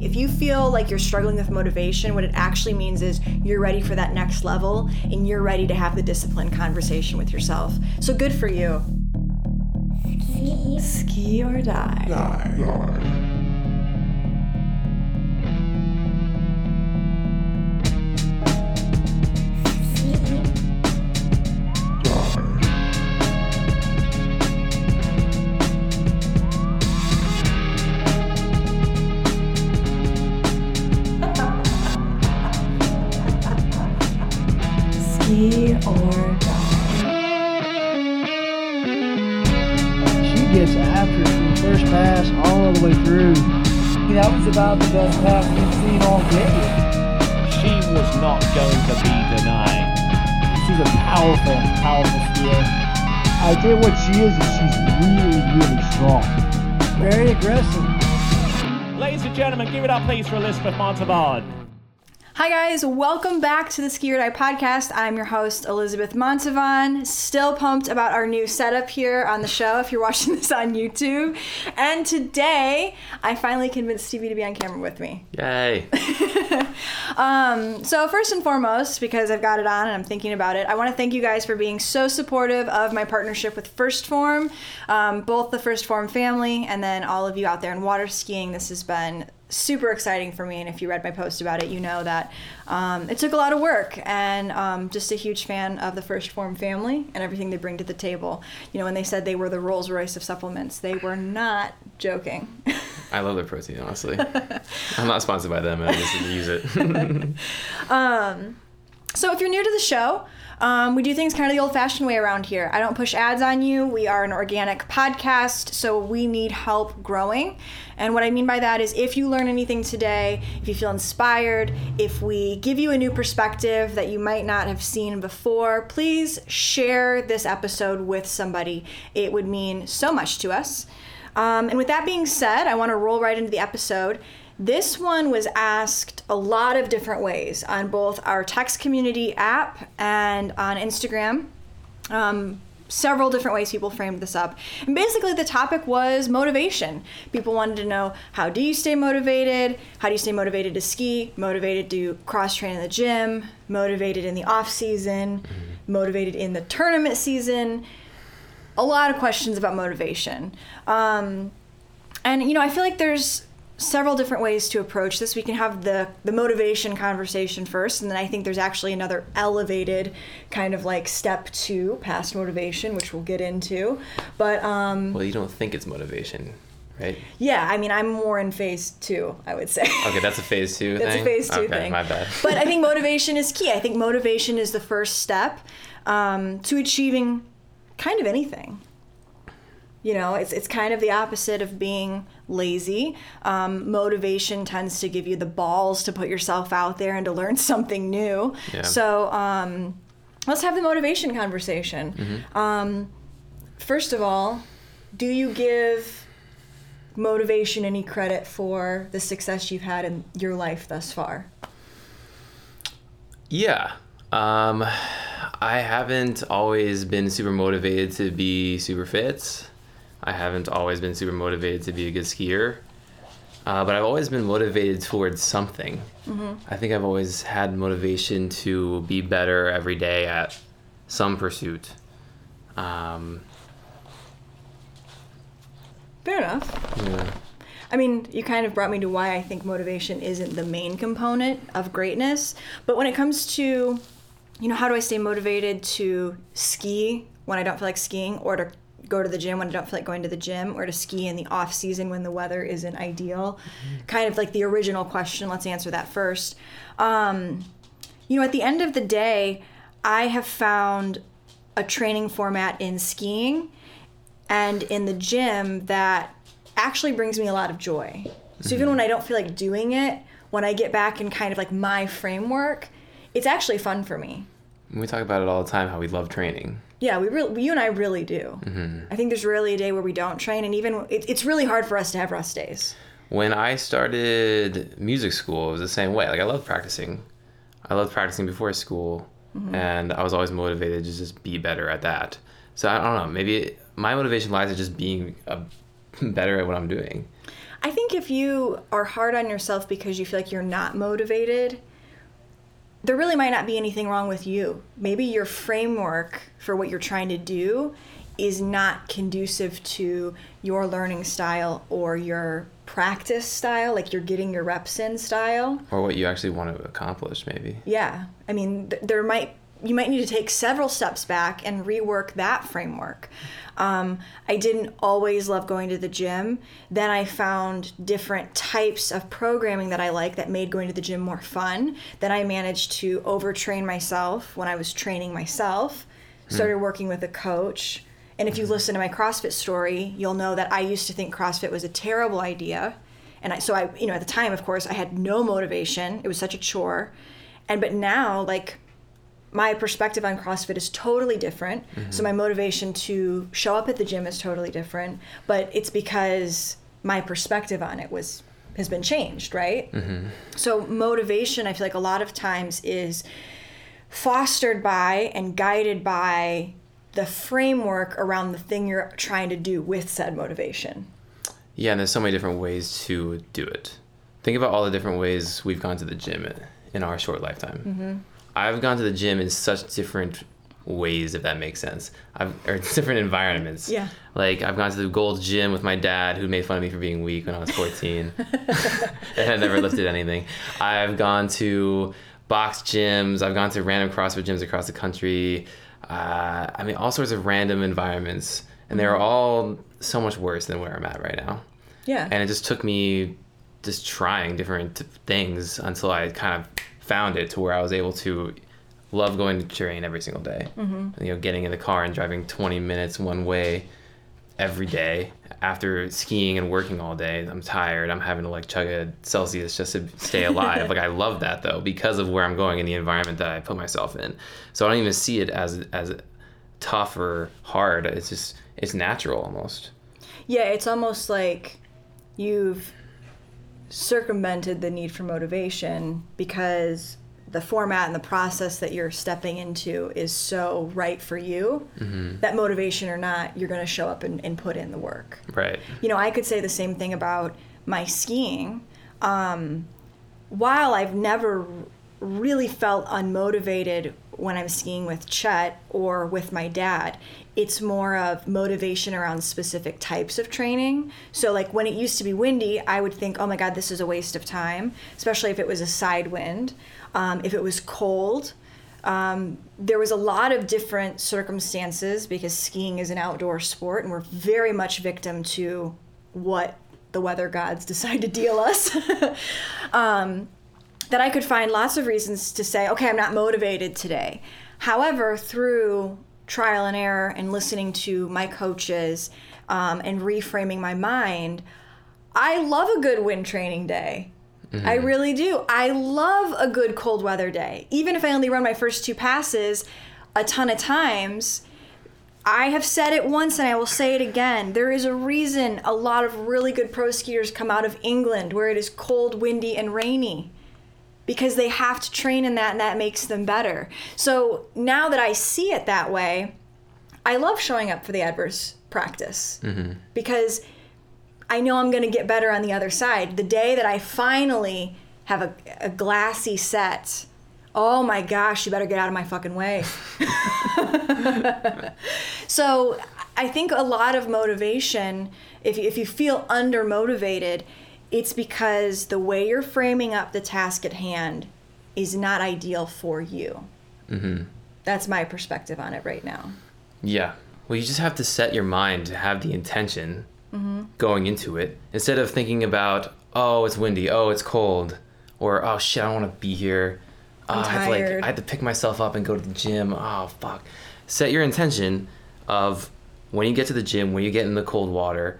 If you feel like you're struggling with motivation, what it actually means is you're ready for that next level and you're ready to have the disciplined conversation with yourself. So good for you. Ski. Ski or die. Die. Ski or die. She gets after it from first pass all the way through. That was about the best pass we've seen all day. she was not going to be denied. She's a powerful, powerful skier. I tell you what she is, is she's really, really strong. Very aggressive. Ladies and gentlemen, give it up please for Elizabeth Montavon. Hi, guys. Welcome back to the Ski or Die podcast. I'm your host, Elizabeth Montavon. Still pumped about our new setup here on the show if you're watching this on YouTube. And today, I finally convinced Stevie to be on camera with me. Yay. Um, so, first and foremost, because I've got it on and I'm thinking about it, I want to thank you guys for being so supportive of my partnership with First Form, um, both the First Form family and then all of you out there in water skiing. This has been super exciting for me. And if you read my post about it, you know that um, it took a lot of work. And um, just a huge fan of the First Form family and everything they bring to the table. You know, when they said they were the Rolls Royce of supplements, they were not joking. I love their protein, honestly. I'm not sponsored by them, I just use it. So, if you're new to the show, um, we do things kind of the old fashioned way around here. I don't push ads on you. We are an organic podcast, so we need help growing. And what I mean by that is if you learn anything today, if you feel inspired, if we give you a new perspective that you might not have seen before, please share this episode with somebody. It would mean so much to us. Um, and with that being said, I want to roll right into the episode. This one was asked a lot of different ways on both our text community app and on Instagram. Um, several different ways people framed this up. And basically, the topic was motivation. People wanted to know how do you stay motivated? How do you stay motivated to ski? Motivated to cross train in the gym? Motivated in the off season? Motivated in the tournament season? A lot of questions about motivation. Um, and you know, I feel like there's several different ways to approach this. We can have the the motivation conversation first, and then I think there's actually another elevated kind of like step two past motivation, which we'll get into. But um, well, you don't think it's motivation, right? yeah, I mean, I'm more in phase two, I would say. Okay, that's a phase two That's thing? a phase two okay, thing. my bad. but I think motivation is key. I think motivation is the first step um, to achieving kind of anything. You know, it's it's kind of the opposite of being lazy. Um, motivation tends to give you the balls to put yourself out there and to learn something new. Yeah. So um, let's have the motivation conversation. Mm-hmm. Um, first of all, do you give motivation any credit for the success you've had in your life thus far? Yeah. Um, I haven't always been super motivated to be super fit. I haven't always been super motivated to be a good skier. Uh, but I've always been motivated towards something. I think I've always had motivation to be better every day at some pursuit. Um, Fair enough. yeah. I mean, you kind of brought me to why I think motivation isn't the main component of greatness. But when it comes to, you know, how do I stay motivated to ski when I don't feel like skiing or to go to the gym when I don't feel like going to the gym or to ski in the off season when the weather isn't ideal? Kind of like the original question. Let's answer that first. Um, you know, at the end of the day, I have found a training format in skiing and in the gym that actually brings me a lot of joy. So even when I don't feel like doing it, when I get back in kind of like my framework, it's actually fun for me. We talk about it all the time how we love training. Yeah, we really, you and I really do. Mm-hmm. I think there's rarely a day where we don't train, and even it, it's really hard for us to have rest days. When I started music school, it was the same way. Like I loved practicing. I loved practicing before school, mm-hmm. and I was always motivated to just be better at that. So I don't know. Maybe my motivation lies in just being a better at what I'm doing. I think if you are hard on yourself because you feel like you're not motivated, there really might not be anything wrong with you. Maybe your framework for what you're trying to do is not conducive to your learning style or your practice style, like you're getting your reps in style. Or what you actually want to accomplish, maybe. Yeah. I mean, th- there might you might need to take several steps back and rework that framework. Um, I didn't always love going to the gym. Then I found different types of programming that I like that made going to the gym more fun. Then I managed to overtrain myself when I was training myself. Started working with a coach. And if you listen to my CrossFit story, you'll know that I used to think CrossFit was a terrible idea. And I, so I, you know, at the time, of course, I had no motivation. It was such a chore. And but now, like, my perspective on CrossFit is totally different. So my motivation to show up at the gym is totally different. But it's because my perspective on it was has been changed, right? So motivation, I feel like a lot of times is fostered by and guided by the framework around the thing you're trying to do with said motivation. Yeah, and there's so many different ways to do it. Think about all the different ways we've gone to the gym in our short lifetime. Mm-hmm. I've gone to the gym in such different ways, if that makes sense. I've or different environments. Yeah. Like I've gone to the Gold Gym with my dad, who made fun of me for being weak when I was 14, and I never lifted anything. I've gone to box gyms. I've gone to random CrossFit gyms across the country. Uh, I mean, all sorts of random environments, and they're all so much worse than where I'm at right now Yeah. and it just took me just trying different things until I kind of found it to where I was able to love going to train every single day. Mm-hmm. You know, getting in the car and driving 20 minutes one way every day after skiing and working all day. I'm tired. I'm having to like chug a Celsius just to stay alive. like I love that though because of where I'm going and the environment that I put myself in. So I don't even see it as as tough or hard. It's just it's natural almost. Yeah, it's almost like you've circumvented the need for motivation because the format and the process that you're stepping into is so right for you that motivation or not, you're going to show up and, and put in the work. Right. You know, I could say the same thing about my skiing. Um, while I've never really felt unmotivated when I'm skiing with Chet or with my dad, it's more of motivation around specific types of training. So, like when it used to be windy, I would think, oh my God, this is a waste of time, especially if it was a side wind. Um, if it was cold, um, there was a lot of different circumstances because skiing is an outdoor sport and we're very much victim to what the weather gods decide to deal us. um, that I could find lots of reasons to say, okay, I'm not motivated today. However, through trial and error and listening to my coaches um, and reframing my mind, I love a good wind training day. I really do. I love a good cold weather day. Even if I only run my first two passes a ton of times, I have said it once and I will say it again. There is a reason a lot of really good pro skiers come out of England where it is cold, windy, and rainy because they have to train in that and that makes them better. So now that I see it that way, I love showing up for the adverse practice mm-hmm. because I know I'm going to get better on the other side. The day that I finally have a, a glassy set, oh my gosh, you better get out of my fucking way. so I think a lot of motivation, if you, if you feel under motivated, it's because the way you're framing up the task at hand is not ideal for you. Mm-hmm. That's my perspective on it right now. Yeah. Well, you just have to set your mind to have the intention going into it instead of thinking about, oh, it's windy, oh, it's cold, or oh shit, I don't want to be here. Oh, I'm I have to like. I have to pick myself up and go to the gym. Oh fuck. Set your intention of when you get to the gym, when you get in the cold water.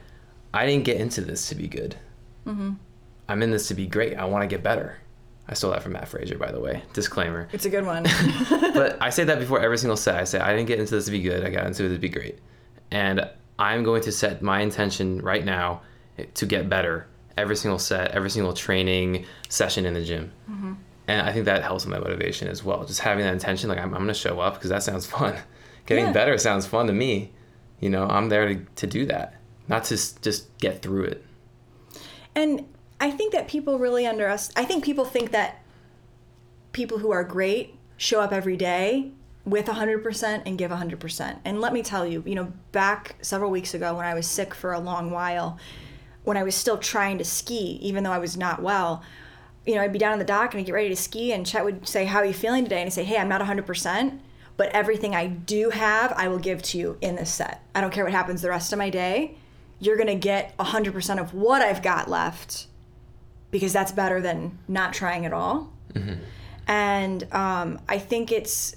I didn't get into this to be good. Mm-hmm. I'm in this to be great. I want to get better. I stole that from Mat Fraser, by the way. Disclaimer. It's a good one. but I say that before every single set. I say I didn't get into this to be good. I got into it to be great, and I'm going to set my intention right now to get better every single set, every single training session in the gym. And I think that helps with my motivation as well. Just having that intention, like I'm, I'm going to show up because that sounds fun. Getting Yeah. better sounds fun to me. You know, I'm there to, to do that, not to just get through it. And I think that people really under us. I think people think that people who are great show up every day with 100% and give 100%. And let me tell you, you know, back several weeks ago when I was sick for a long while, when I was still trying to ski, even though I was not well, you know, I'd be down on the dock and I'd get ready to ski, and Chet would say, How are you feeling today? And I'd say, Hey, I'm not 100%, but everything I do have, I will give to you in this set. I don't care what happens the rest of my day. You're going to get 100% of what I've got left because that's better than not trying at all. And um, I think it's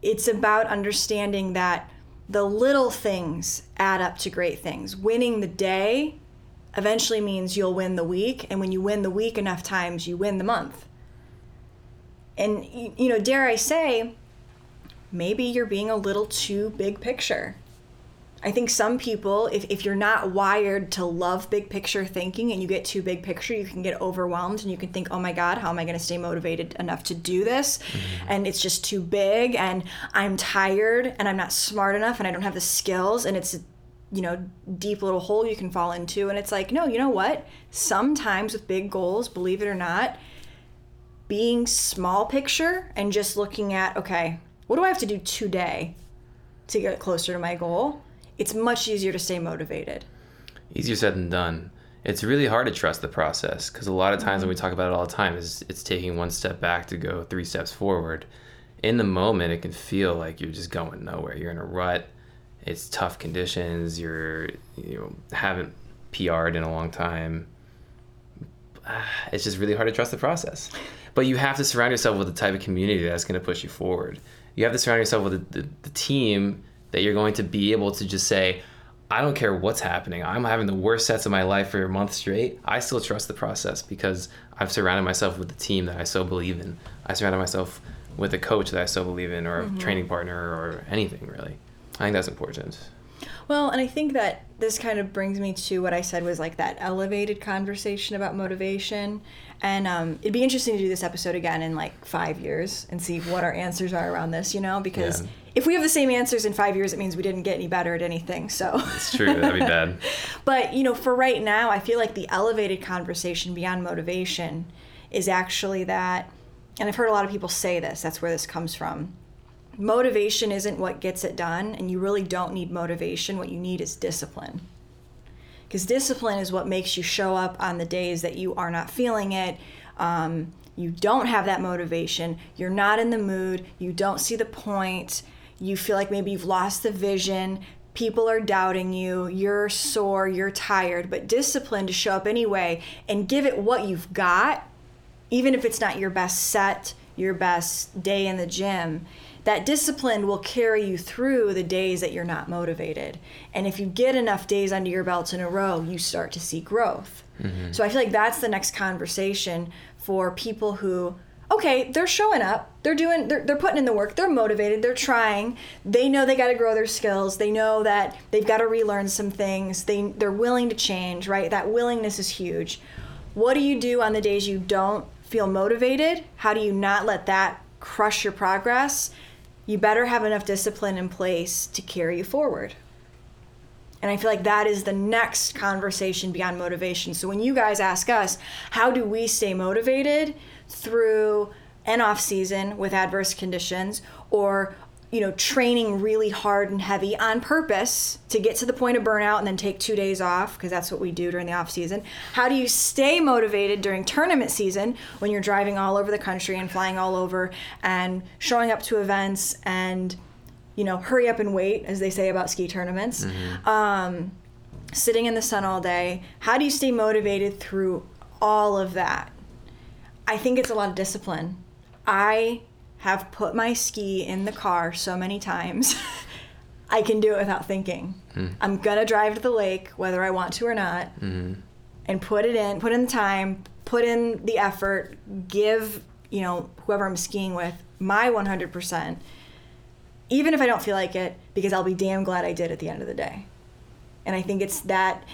it's about understanding that the little things add up to great things. Winning the day eventually means you'll win the week, and when you win the week enough times, you win the month. And you know, dare I say, maybe you're being a little too big picture. I think some people, if, if you're not wired to love big picture thinking and you get too big picture, you can get overwhelmed and you can think, oh my God, how am I going to stay motivated enough to do this? Mm-hmm. And it's just too big and I'm tired and I'm not smart enough and I don't have the skills and it's you know deep little hole you can fall into. And it's like no you know what? Sometimes with big goals believe it or not being small picture and just looking at okay what do i have to do today to get closer to my goal it's much easier to stay motivated Easier said than done. It's really hard to trust the process because a lot of times when we mm-hmm. talk about it all the time is it's taking one step back to go three steps forward. In the moment, it can feel like you're just going nowhere. You're in a rut. It's tough conditions. You're you know haven't PR'd in a long time. It's just really hard to trust the process. But you have to surround yourself with the type of community that's going to push you forward. You have to surround yourself with the, the, the team that you're going to be able to just say, I don't care what's happening. I'm having the worst sets of my life for a month straight. I still trust the process because I've surrounded myself with the team that I so believe in. I surrounded myself with a coach that I so believe in, or a training partner, or anything really. I think that's important. Well, and I think that this kind of brings me to what I said was like that elevated conversation about motivation. And um, it'd be interesting to do this episode again in like five years and see what our answers are around this, you know? Because Yeah. If we have the same answers in five years, it means we didn't get any better at anything. So It's true. That'd be bad. But you know, for right now, I feel like the elevated conversation beyond motivation is actually that, and I've heard a lot of people say this. That's where this comes from. Motivation isn't what gets it done, and you really don't need motivation. What you need is discipline. Because discipline is what makes you show up on the days that you are not feeling it. Um, you don't have that motivation. You're not in the mood. You don't see the point. You feel like maybe you've lost the vision. People are doubting you. You're sore. You're tired. But discipline to show up anyway and give it what you've got, even if it's not your best set, your best day in the gym, that discipline will carry you through the days that you're not motivated. And if you get enough days under your belt in a row, you start to see growth. Mm-hmm. So I feel like that's the next conversation for people who okay, they're showing up. They're doing they're, they're putting in the work. They're motivated. They're trying. They know they got to grow their skills. They know that they've got to relearn some things. They they're willing to change, right? That willingness is huge. What do you do on the days you don't feel motivated? How do you not let that crush your progress? You better have enough discipline in place to carry you forward. And I feel like that is the next conversation beyond motivation. So when you guys ask us, how do we stay motivated through an off season with adverse conditions or you know training really hard and heavy on purpose to get to the point of burnout and then take 2 days off because that's what we do during the off season. How do you stay motivated during tournament season when you're driving all over the country and flying all over and showing up to events and you know, hurry up and wait, as they say about ski tournaments. Um, sitting in the sun all day. How do you stay motivated through all of that? I think it's a lot of discipline. I have put my ski in the car so many times. I can do it without thinking. Hmm. I'm gonna drive to the lake, whether I want to or not, mm-hmm. and put it in, put in the time, put in the effort, give you know whoever I'm skiing with my 100%, even if I don't feel like it, because I'll be damn glad I did at the end of the day. And I think it's that.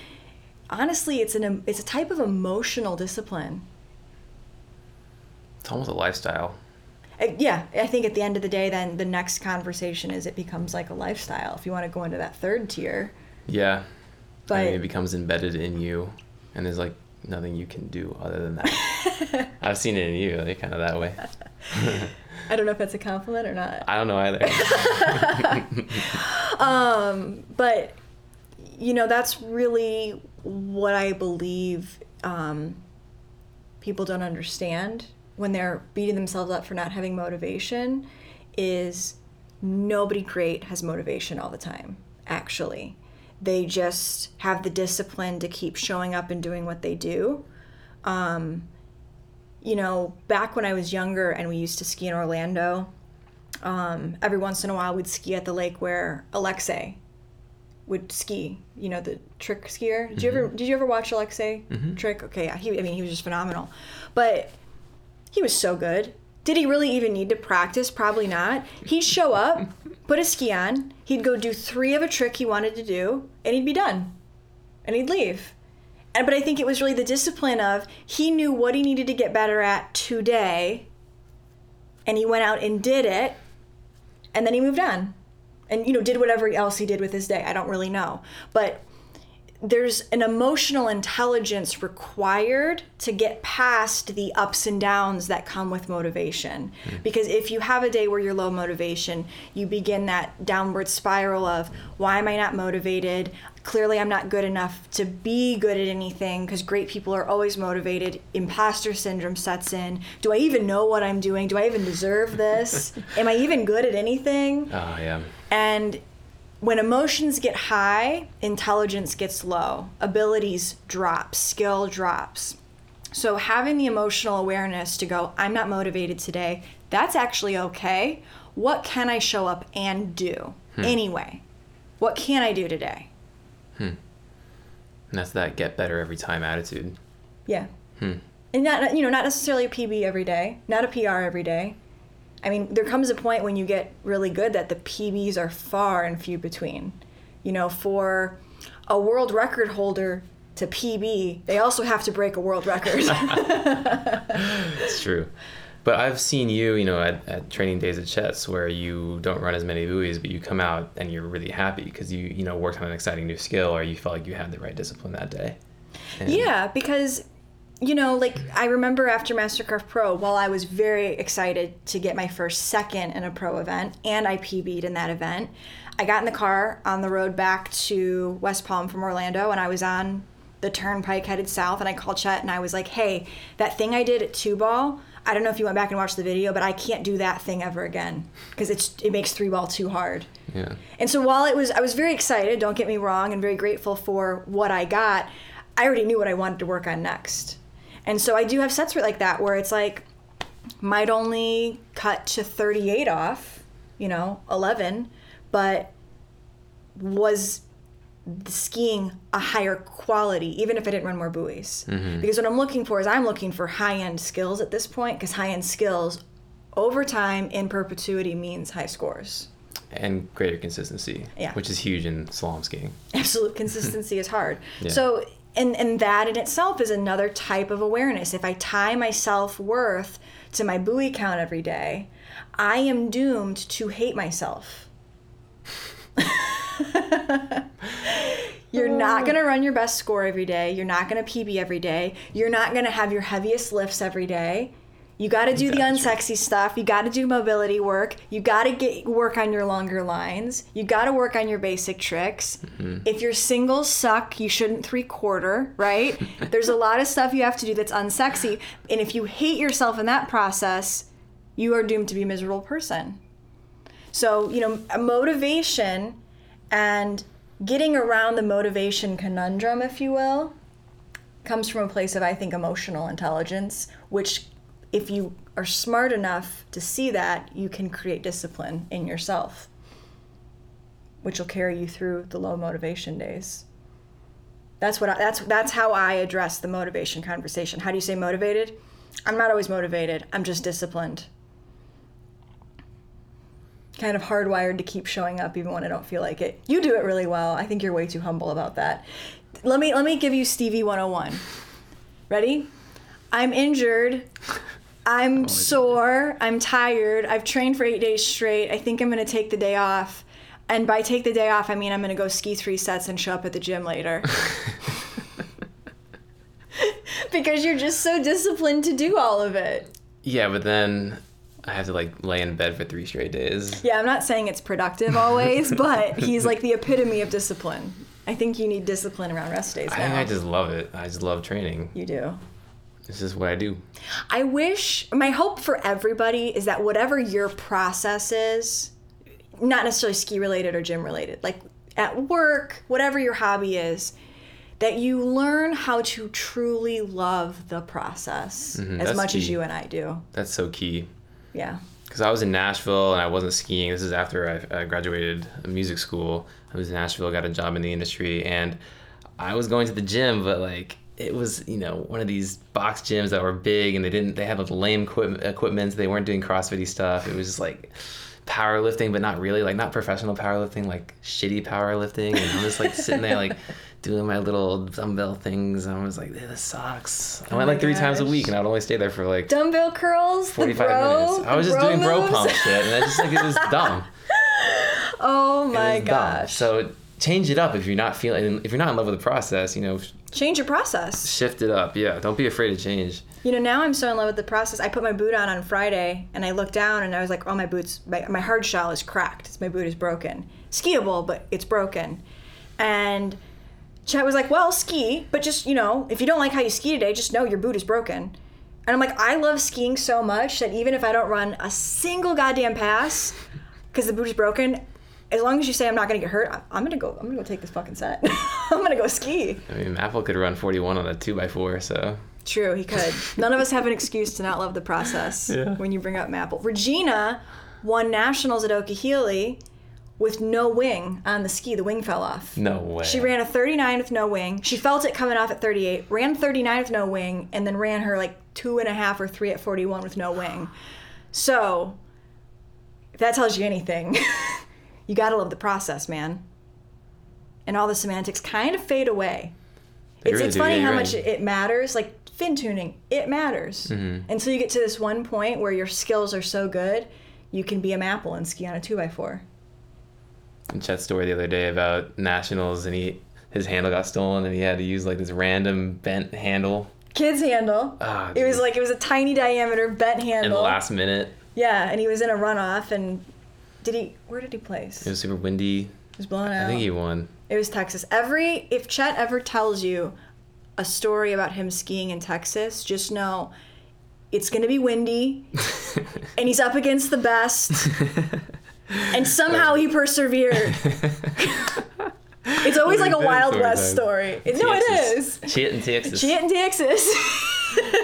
Honestly, it's an it's a type of emotional discipline. It's almost a lifestyle. Uh, yeah, I think at the end of the day, then the next conversation is it becomes like a lifestyle. If you want to go into that third tier, Yeah. but I mean, it becomes embedded in you, and there's like nothing you can do other than that. I've seen it in you. They're kind of that way. I don't know if that's a compliment or not. I don't know either. but you know that's really what i believe um, people don't understand when they're beating themselves up for not having motivation is nobody great has motivation all the time actually they just have the discipline to keep showing up and doing what they do um, you know back when i was younger and we used to ski in orlando um, every once in a while we'd ski at the lake where alexei would ski. You know, the trick skier. Did you ever did you ever watch Alexei trick? Okay, yeah, he I mean he was just phenomenal. But he was so good. Did he really even need to practice? Probably not. He'd show up, put a ski on, he'd go do three of a trick he wanted to do, and he'd be done. And he'd leave. And but I think it was really the discipline of he knew what he needed to get better at today, and he went out and did it, and then he moved on and you know did whatever else he did with his day i don't really know but there's an emotional intelligence required to get past the ups and downs that come with motivation. Hmm. Because if you have a day where you're low motivation you begin that downward spiral of why am i not motivated? Clearly i'm not good enough to be good at anything because great people are always motivated. Imposter syndrome sets in. Do i even know what i'm doing? Do i even deserve this? Am i even good at anything? Oh yeah. and when emotions get high, intelligence gets low, abilities drop, skill drops. So having the emotional awareness to go, I'm not motivated today, that's actually okay. What can I show up and do hmm. anyway? What can I do today? And that's that get better every time attitude. Yeah. Hmm. And not you know, not necessarily a PB every day, not a PR every day. I mean, there comes a point when you get really good that the PBs are far and few between. You know, for a world record holder to PB, they also have to break a world record. It's true. But I've seen you, you know, at, at training days at Chet's where you don't run as many buoys, but you come out and you're really happy because you, you know, worked on an exciting new skill or you felt like you had the right discipline that day. And- Yeah, because you know, like I remember after Mastercraft Pro, while I was very excited to get my first second in a pro event and I PB'd in that event, I got in the car on the road back to West Palm from Orlando and I was on the turnpike headed south and I called Chet and I was like, "Hey, that thing I did at two ball, I don't know if you went back and watched the video, but I can't do that thing ever again because it's it makes three ball too hard." Yeah. And so while it was, I was very excited. Don't get me wrong, and very grateful for what I got. I already knew what I wanted to work on next, and so I do have sets like that where it's like might only cut to 38 off, you know, 11, but was the skiing a higher quality, even if I didn't run more buoys. Mm-hmm. Because what I'm looking for is I'm looking for high end skills at this point, because high end skills over time in perpetuity means high scores. And greater consistency, Yeah. which is huge in slalom skiing. absolute consistency is hard. Yeah. So and and that in itself is another type of awareness. If I tie my self-worth to my buoy count every day, I am doomed to hate myself. You're not going to run your best score every day. You're not going to PB every day. You're not going to have your heaviest lifts every day. You got to do the unsexy stuff. You got to do mobility work. You got to get work on your longer lines. You got to work on your basic tricks. Mm-hmm. If your singles suck, you shouldn't three quarter, right? There's a lot of stuff you have to do that's unsexy, and if you hate yourself in that process, you are doomed to be a miserable person. So, you know, motivation and getting around the motivation conundrum, if you will, comes from a place of, I think, emotional intelligence, which, if you are smart enough to see that, you can create discipline in yourself, which will carry you through the low motivation days. That's what I, that's that's how I address the motivation conversation. How do you say motivated? I'm not always motivated. I'm just disciplined. Kind of hardwired to keep showing up even when I don't feel like it. You do it really well. I think you're way too humble about that. Let me let me give you Stevie 101. Ready? I'm injured. I'm sore. I'm tired. I've trained for 8 days straight. I think I'm going to take the day off. And by take the day off, I mean I'm going to go ski 3 sets and show up at the gym later. because you're just so disciplined to do all of it. Yeah, but then I have to like lay in bed for three straight days. Yeah, I'm not saying it's productive always, but he's like the epitome of discipline. I think you need discipline around rest days I now. think I just love it. I just love training. you do. It's is what I do. I wish my hope for everybody is that whatever your process is, not necessarily ski related or gym related, like at work, whatever your hobby is, that you learn how to truly love the process as Mm-hmm, that's much as you and I do. That's so key. Yeah. Because I was in Nashville and I wasn't skiing. This is after I, I graduated music school. I was in Nashville, got a job in the industry, and I was going to the gym, but like it was, you know, one of these box gyms that were big and they didn't, they had like lame equip- equipment. They weren't doing CrossFitty stuff. It was just like powerlifting, but not really, like not professional powerlifting, like shitty powerlifting. And I'm just like sitting there, like doing my little dumbbell things. And I was like, this sucks. I oh went like three times a week and I would only stay there for like Dumbbell curls, 45 bro, minutes. I was just doing bro pump shit, and I just like it was dumb. Oh my was dumb. gosh. So change it up if you're not feeling if you're not in love with the process. You know, Change your process. shift it up. Yeah, don't be afraid to change. You know, now I'm so in love with the process. I put my boot on on Friday and I looked down and I was like, oh, my boot's, my, my hard shell is cracked. My boot is broken. Skiable, but it's broken. And Chet was like, well, ski, but just, you know, if you don't like how you ski today, just know your boot is broken. And I'm like, I love skiing so much that even if I don't run a single goddamn pass because the boot is broken, as long as you say I'm not gonna get hurt, I'm, I'm gonna go. I'm gonna go take this fucking set. I'm gonna go ski. I mean, Mapple could run 41 on a two x four, so True, he could. None of us have an excuse to not love the process Yeah. when you bring up Mapple. Regina won nationals at Okeeheelee with no wing on the ski. The wing fell off. no way. She ran a 39 with no wing. She felt it coming off at 38, ran 39 with no wing, and then ran her like two and a half or three at 41 with no wing. So, if that tells you anything, you gotta love the process, man. And all the semantics kind of fade away. They It's, really it's do, funny yeah, how you're much right. it matters. Like fin tuning, it matters. Mm-hmm. Until you get to this one point where your skills are so good, you can be a Mapple and ski on a 2x4. And Chet's story the other day about nationals, and he his handle got stolen, and he had to use like this random bent handle Kids handle. Ah, it was like it was a tiny diameter bent handle. in the last minute. yeah, and he was in a runoff and did he where did he place? It was super windy. It was blown out. I think he won. It was Texas. Every if Chet ever tells you a story about him skiing in Texas, just know it's going to be windy and he's up against the best and somehow he persevered. It's always like a Wild. West story. It- no, it is. Cheat in Texas. Shit in Texas.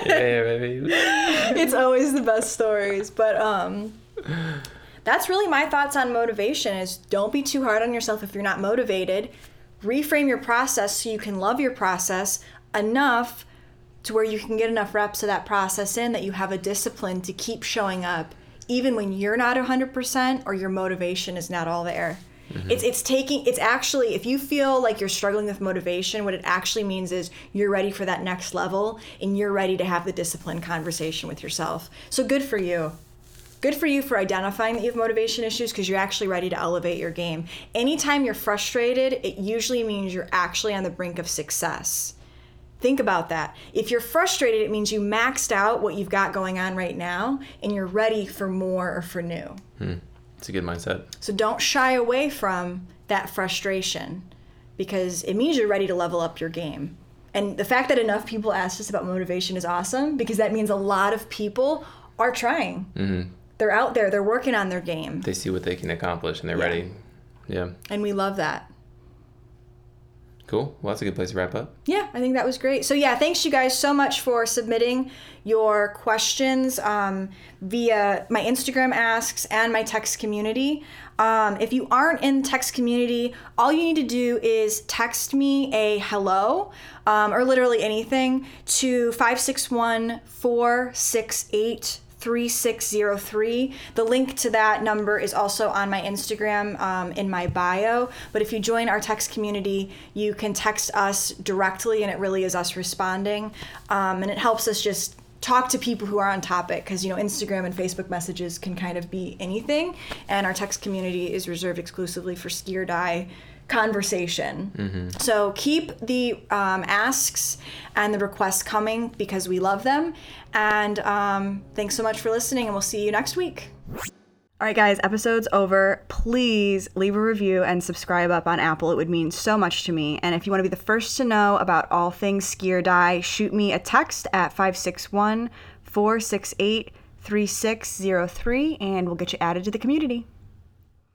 Yeah, baby. it's always the best stories but um that's really my thoughts on motivation is don't be too hard on yourself if you're not motivated. Reframe your process so you can love your process enough to where you can get enough reps of that process in that you have a discipline to keep showing up even when you're not 100% or your motivation is not all there. Mm-hmm. It's it's taking it's actually if you feel like you're struggling with motivation what it actually means is you're ready for that next level and you're ready to have the discipline conversation with yourself. So good for you good for you for identifying that you have motivation issues because you're actually ready to elevate your game anytime you're frustrated it usually means you're actually on the brink of success Think about that. If you're frustrated, it means you maxed out what you've got going on right now and you're ready for more or for new. It's a good mindset. So don't shy away from that frustration because it means you're ready to level up your game. And the fact that enough people ask us about motivation is awesome because that means a lot of people are trying. Mm-hmm. They're out there, they're working on their game. They see what they can accomplish, and they're Yeah. ready. Yeah. And we love that. Cool. Well, that's a good place to wrap up. Yeah, I think that was great. So yeah, thanks you guys so much for submitting your questions um, via my Instagram asks and my text community. Um, if you aren't in the text community, all you need to do is text me a hello um, or literally anything to 561 468 3603. The link to that number is also on my Instagram um, in my bio. But if you join our text community, you can text us directly, and it really is us responding. Um, and it helps us just talk to people who are on topic because you know Instagram and Facebook messages can kind of be anything, and our text community is reserved exclusively for ski or die conversation. So keep the um, asks and the requests coming because we love them. And um, thanks so much for listening, and we'll see you next week. All right, guys, episode's over. Please leave a review and subscribe up on Apple. It would mean so much to me. And if you want to be the first to know about all things ski or die, shoot me a text at 561 468 3603 and we'll get you added to the community.